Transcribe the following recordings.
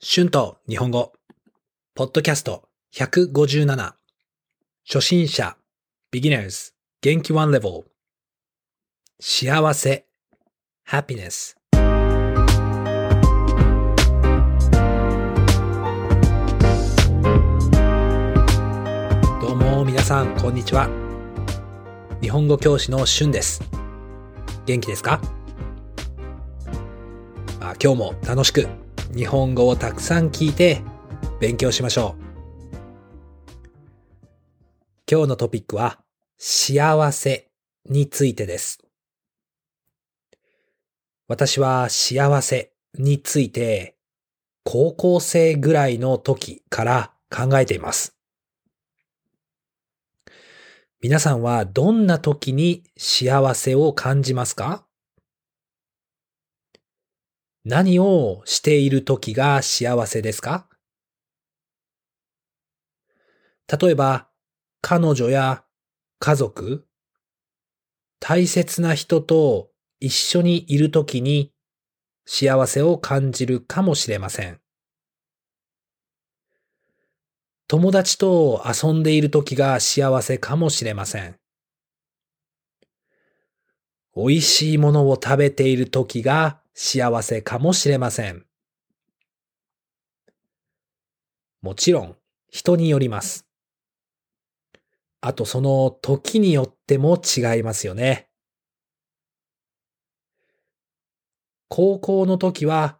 春と日本語、ポッドキャスト157、初心者、beginners、元気 one level、幸せ、happiness。どうも皆さん、こんにちは。日本語教師の春です。元気ですか？あ今日も楽しく日本語をたくさん聞いて勉強しましょう。今日のトピックは幸せについてです。私は幸せについて高校生ぐらいの時から考えています。皆さんはどんな時に幸せを感じますか？何をしている時が幸せですか？例えば、彼女や家族、大切な人と一緒にいる時に幸せを感じるかもしれません。友達と遊んでいる時が幸せかもしれません。美味しいものを食べている時が幸せかもしれません。もちろん、人によります。あとその時によっても違いますよね。高校の時は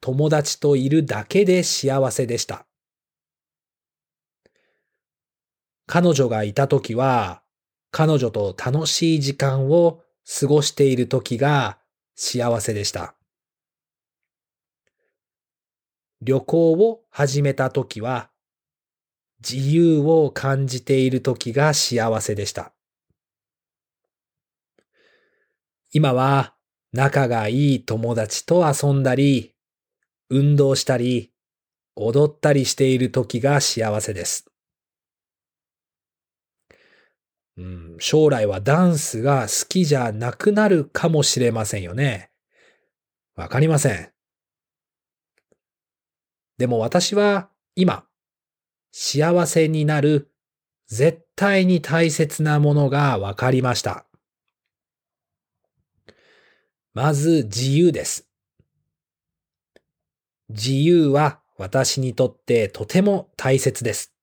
友達といるだけで幸せでした。彼女がいた時は彼女と楽しい時間を過ごしている時が幸せでした。旅行を始めた時は自由を感じている時が幸せでした。今は仲がいい友達と遊んだり、運動したり、踊ったりしている時が幸せです。うん、将来はダンスが好きじゃなくなるかもしれませんよね。わかりません。でも私は今、幸せになる絶対に大切なものがわかりました。まず自由です。自由は私にとってとても大切です。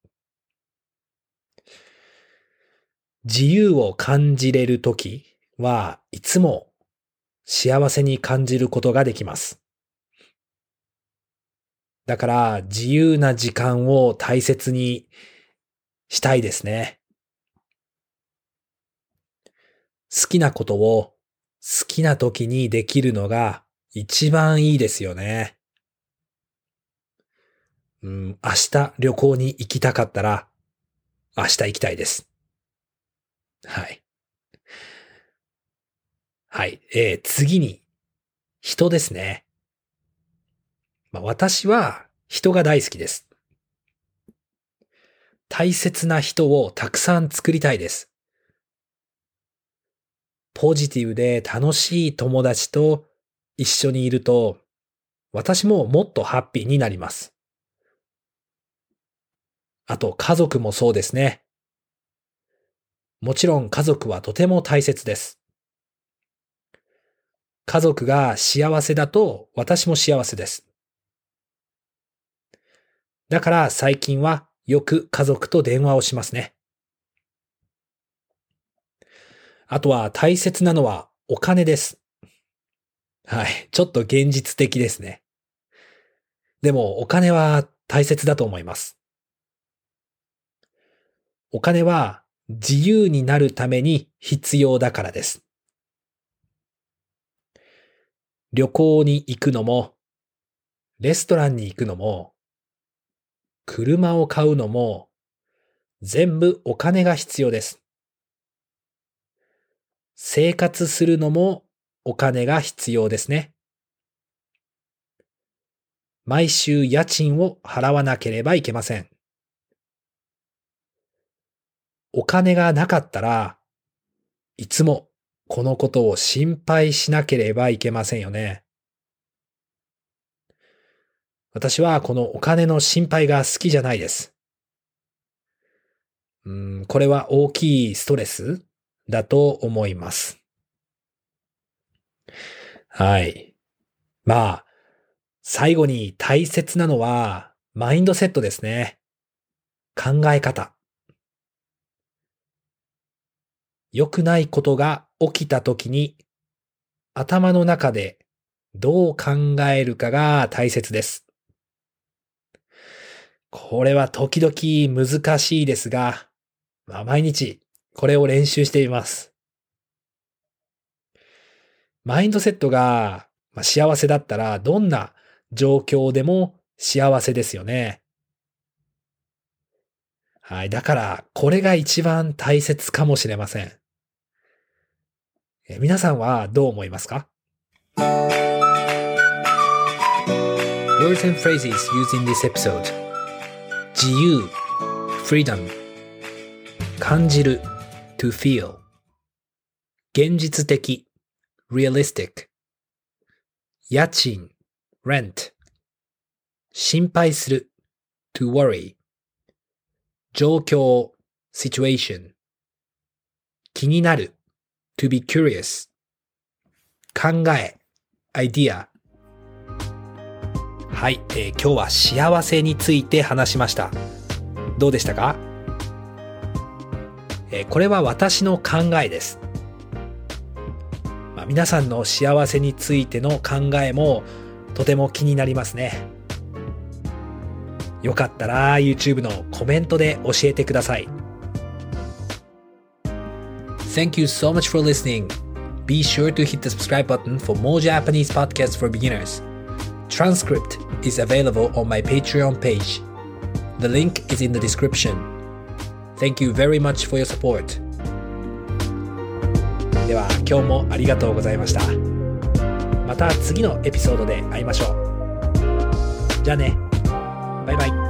自由を感じれるときはいつも幸せに感じることができます。だから自由な時間を大切にしたいですね。好きなことを好きな時にできるのが一番いいですよね。うん、明日旅行に行きたかったら明日行きたいです。はい。はい。えー、次に、人ですね。まあ、私は人が大好きです。大切な人をたくさん作りたいです。ポジティブで楽しい友達と一緒にいると、私ももっとハッピーになります。あと家族もそうですね。もちろん家族はとても大切です。家族が幸せだと私も幸せです。だから最近はよく家族と電話をしますね。あとは大切なのはお金です。はい。ちょっと現実的ですね。でもお金は大切だと思います。お金は自由になるために必要だからです。旅行に行くのも、レストランに行くのも、車を買うのも、全部お金が必要です。生活するのもお金が必要ですね。毎週家賃を払わなければいけません。お金がなかったらいつもこのことを心配しなければいけませんよね。私はこのお金の心配が好きじゃないです。うん、これは大きいストレスだと思います。はい。まあ、最後に大切なのは、マインドセットですね。考え方。良くないことが起きた時に、頭の中でどう考えるかが大切です。これは時々難しいですが、まあ、毎日これを練習しています。マインドセットが幸せだったらどんな状況でも幸せですよね。はい。だから、これが一番大切かもしれません。え皆さんはどう思いますか Words and phrases used in this episode 自由 freedom 感じる to feel 現実的 realistic 家賃 rent 心配する to worry 状況 situation 気になる to be curious. 考え idea. はい、えー、今日は幸せについて話しました。どうでしたか、えー、これは私の考えです、まあ、皆さんの幸せについての考えもとても気になりますね。よかったら YouTube のコメントで教えてください。Thank you so much for listening. Be sure to hit the subscribe button for more Japanese podcasts for beginners. Transcript is available on my Patreon page. The link is in the description. Thank you very much for your support. では今日もありがとうございました。また次のエピソードで会いましょう。じゃあね。バイバイ。